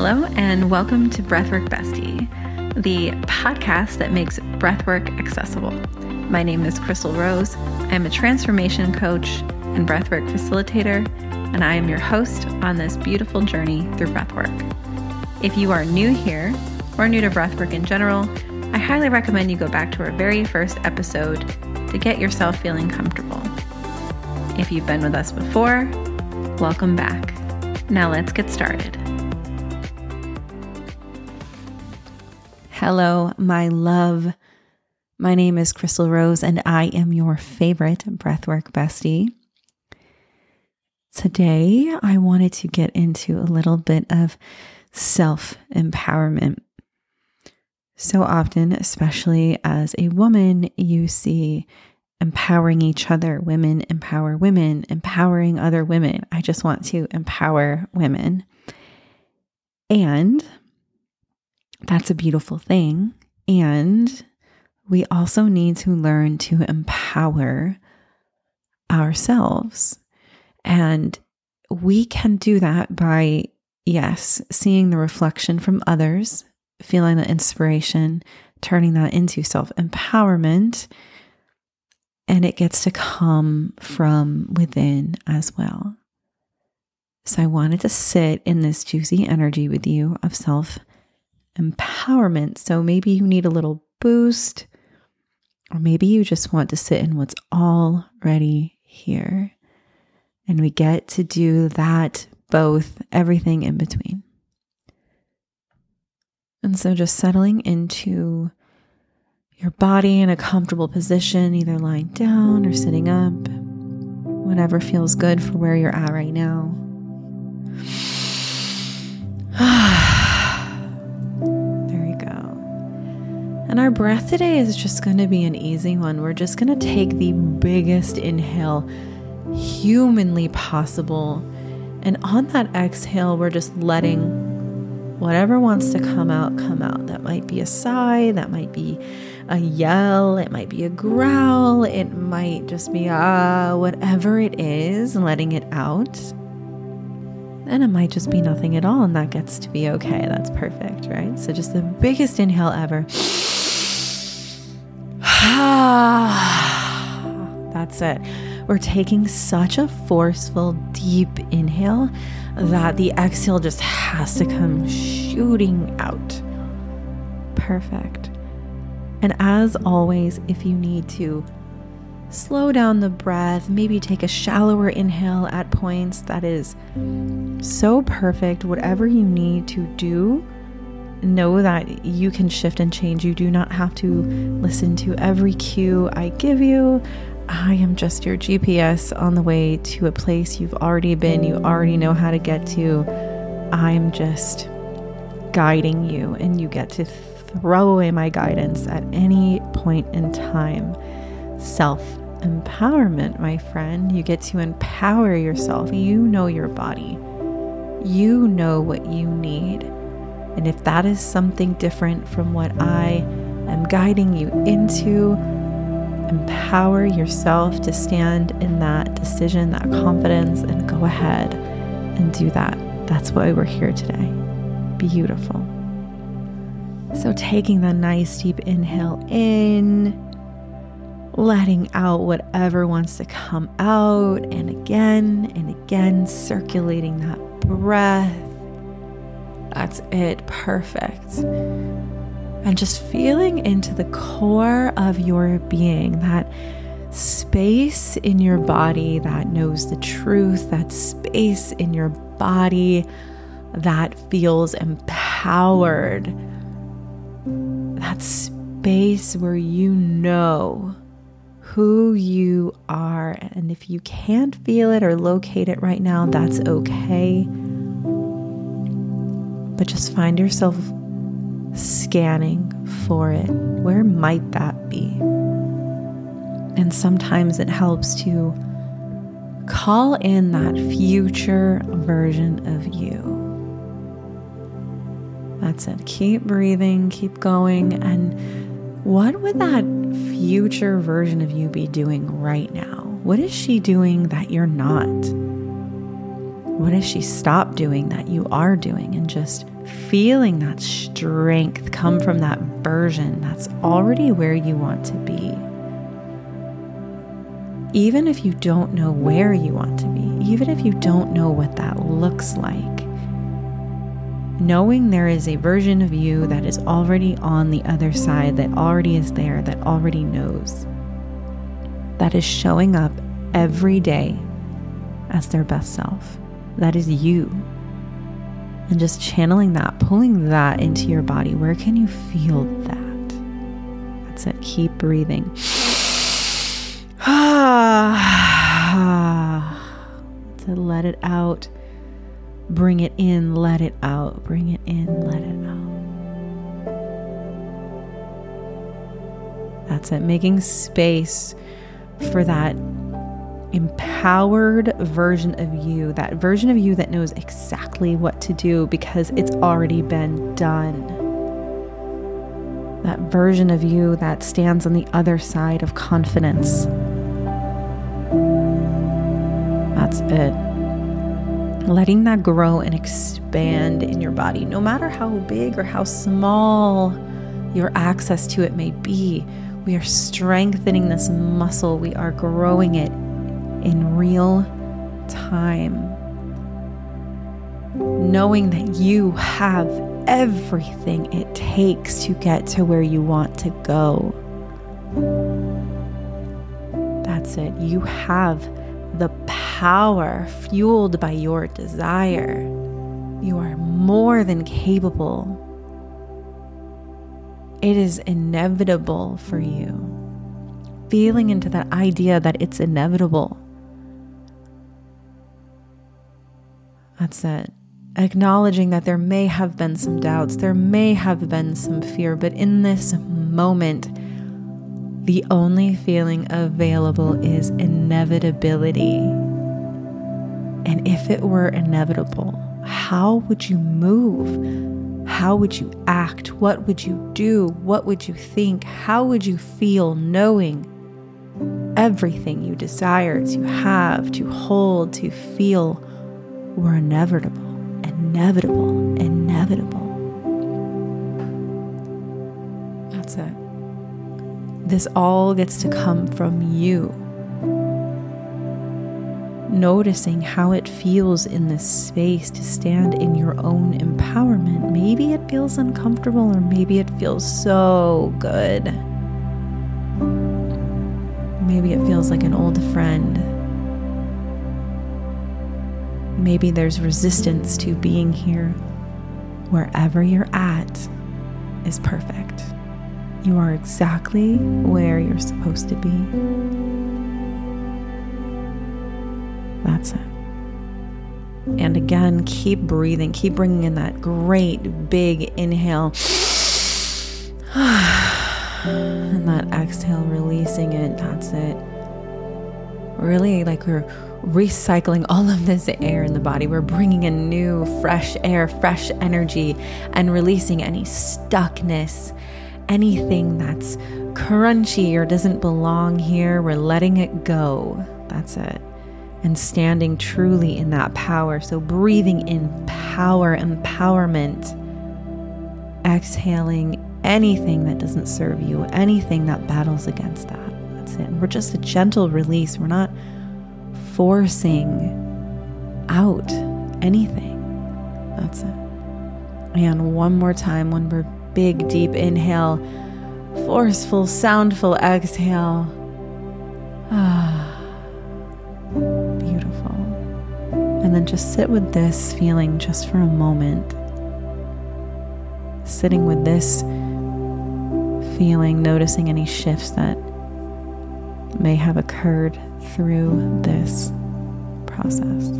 Hello, and welcome to Breathwork Bestie, the podcast that makes breathwork accessible. My name is Chrystal Rose. I'm a transformation coach and breathwork facilitator, and I am your host on this beautiful journey through breathwork. If you are new here or new to breathwork in general, I highly recommend you go back to our very first episode to get yourself feeling comfortable. If you've been with us before, welcome back. Now let's get started. Hello, my love. My name is Chrystal Rose, and I am your favorite breathwork bestie. Today, I wanted to get into a little bit of self empowerment. So often, especially as a woman, you see empowering each other, women empower women, empowering other women. I just want to empower women. And that's a beautiful thing. And we also need to learn to empower ourselves. And we can do that by, yes, seeing the reflection from others, feeling the inspiration, turning that into self empowerment. And it gets to come from within as well. So I wanted to sit in this juicy energy with you of self empowerment. So maybe you need a little boost, or maybe you just want to sit in what's already here. And we get to do that both, everything in between. And so just settling into your body in a comfortable position, either lying down or sitting up, whatever feels good for where you're at right now. And our breath today is just going to be an easy one. We're just going to take the biggest inhale humanly possible. And on that exhale, we're just letting whatever wants to come out come out. That might be a sigh, that might be a yell, it might be a growl, it might just be ah, whatever it is, letting it out. And it might just be nothing at all, and that gets to be okay. That's perfect, right? So, just the biggest inhale ever. That's it. We're taking such a forceful, deep inhale that the exhale just has to come shooting out. Perfect. And as always, if you need to slow down the breath, maybe take a shallower inhale at points, that is so perfect. Whatever you need to do know that you can shift and change. You do not have to listen to every cue I give you. I am just your GPS on the way to a place you've already been, you already know how to get to. I'm just guiding you, and you get to throw away my guidance at any point in time. Self empowerment, my friend. You get to empower yourself. You know your body, you know what you need. And if that is something different from what I am guiding you into, empower yourself to stand in that decision, that confidence, and go ahead and do that. That's why we're here today. Beautiful. So, taking the nice deep inhale in, letting out whatever wants to come out, and again and again, circulating that breath that's it. Perfect. And just feeling into the core of your being, that space in your body that knows the truth, that space in your body that feels empowered, that space where you know who you are. And if you can't feel it or locate it right now, that's okay but just find yourself scanning for it. Where might that be? And sometimes it helps to call in that future version of you. That's it. Keep breathing, keep going. And what would that future version of you be doing right now? What is she doing that you're not? What does she stop doing that you are doing? And just feeling that strength come from that version that's already where you want to be. Even if you don't know where you want to be, even if you don't know what that looks like, knowing there is a version of you that is already on the other side, that already is there, that already knows, that is showing up every day as their best self. That is you. And just channeling that, pulling that into your body. Where can you feel that? That's it. Keep breathing. to let it out. Bring it in, let it out. Bring it in, let it out. That's it. Making space for that empowered version of you, that version of you that knows exactly what to do because it's already been done. That version of you that stands on the other side of confidence. That's it. Letting that grow and expand in your body, no matter how big or how small your access to it may be. We are strengthening this muscle, we are growing it in real time. Knowing that you have everything it takes to get to where you want to go. That's it. You have the power fueled by your desire. You are more than capable. It is inevitable for you. Feeling into that idea that it's inevitable That's it. Acknowledging that there may have been some doubts, there may have been some fear, but in this moment, the only feeling available is inevitability. And if it were inevitable, how would you move? How would you act? What would you do? What would you think? How would you feel knowing everything you desire to have, to hold, to feel were inevitable, inevitable, inevitable. That's it. This all gets to come from you. Noticing how it feels in this space to stand in your own empowerment. Maybe it feels uncomfortable, or maybe it feels so good. Maybe it feels like an old friend Maybe there's resistance to being here. Wherever you're at is perfect. You are exactly where you're supposed to be. That's it. And again, keep breathing, keep bringing in that great big inhale. and that exhale, releasing it. That's it. Really, like we're recycling all of this air in the body. We're bringing in new, fresh air, fresh energy, and releasing any stuckness, anything that's crunchy or doesn't belong here. We're letting it go. That's it. And standing truly in that power. So, breathing in power, empowerment, exhaling anything that doesn't serve you, anything that battles against that. That's it. we're just a gentle release. We're not forcing out anything. That's it. And one more time, one more big, deep inhale, forceful, soundful exhale. Ah, beautiful. And then just sit with this feeling just for a moment. Sitting with this feeling, noticing any shifts that may have occurred through this process.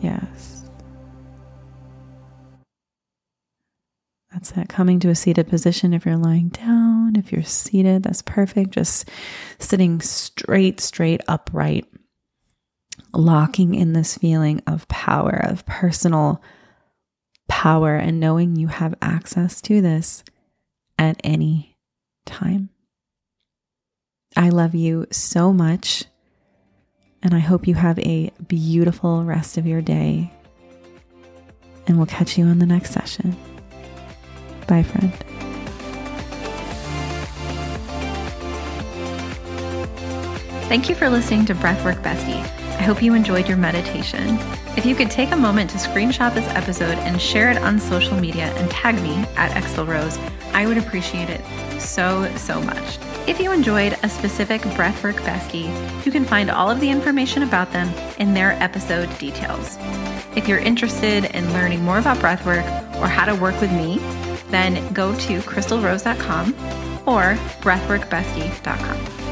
Yes. That's it. Coming to a seated position. If you're lying down, if you're seated, that's perfect. Just sitting straight, straight upright, locking in this feeling of power, of personal power, and knowing you have access to this at any time. I love you so much. And I hope you have a beautiful rest of your day. And we'll catch you on the next session. Bye, friend. Thank you for listening to Breathwork Bestie. I hope you enjoyed your meditation. If you could take a moment to screenshot this episode and share it on social media and tag me at Exfil Rose, I would appreciate it so, so much. If you enjoyed a specific Breathwork Bestie, you can find all of the information about them in their episode details. If you're interested in learning more about breathwork or how to work with me, then go to chrystalrose.com or breathworkbestie.com.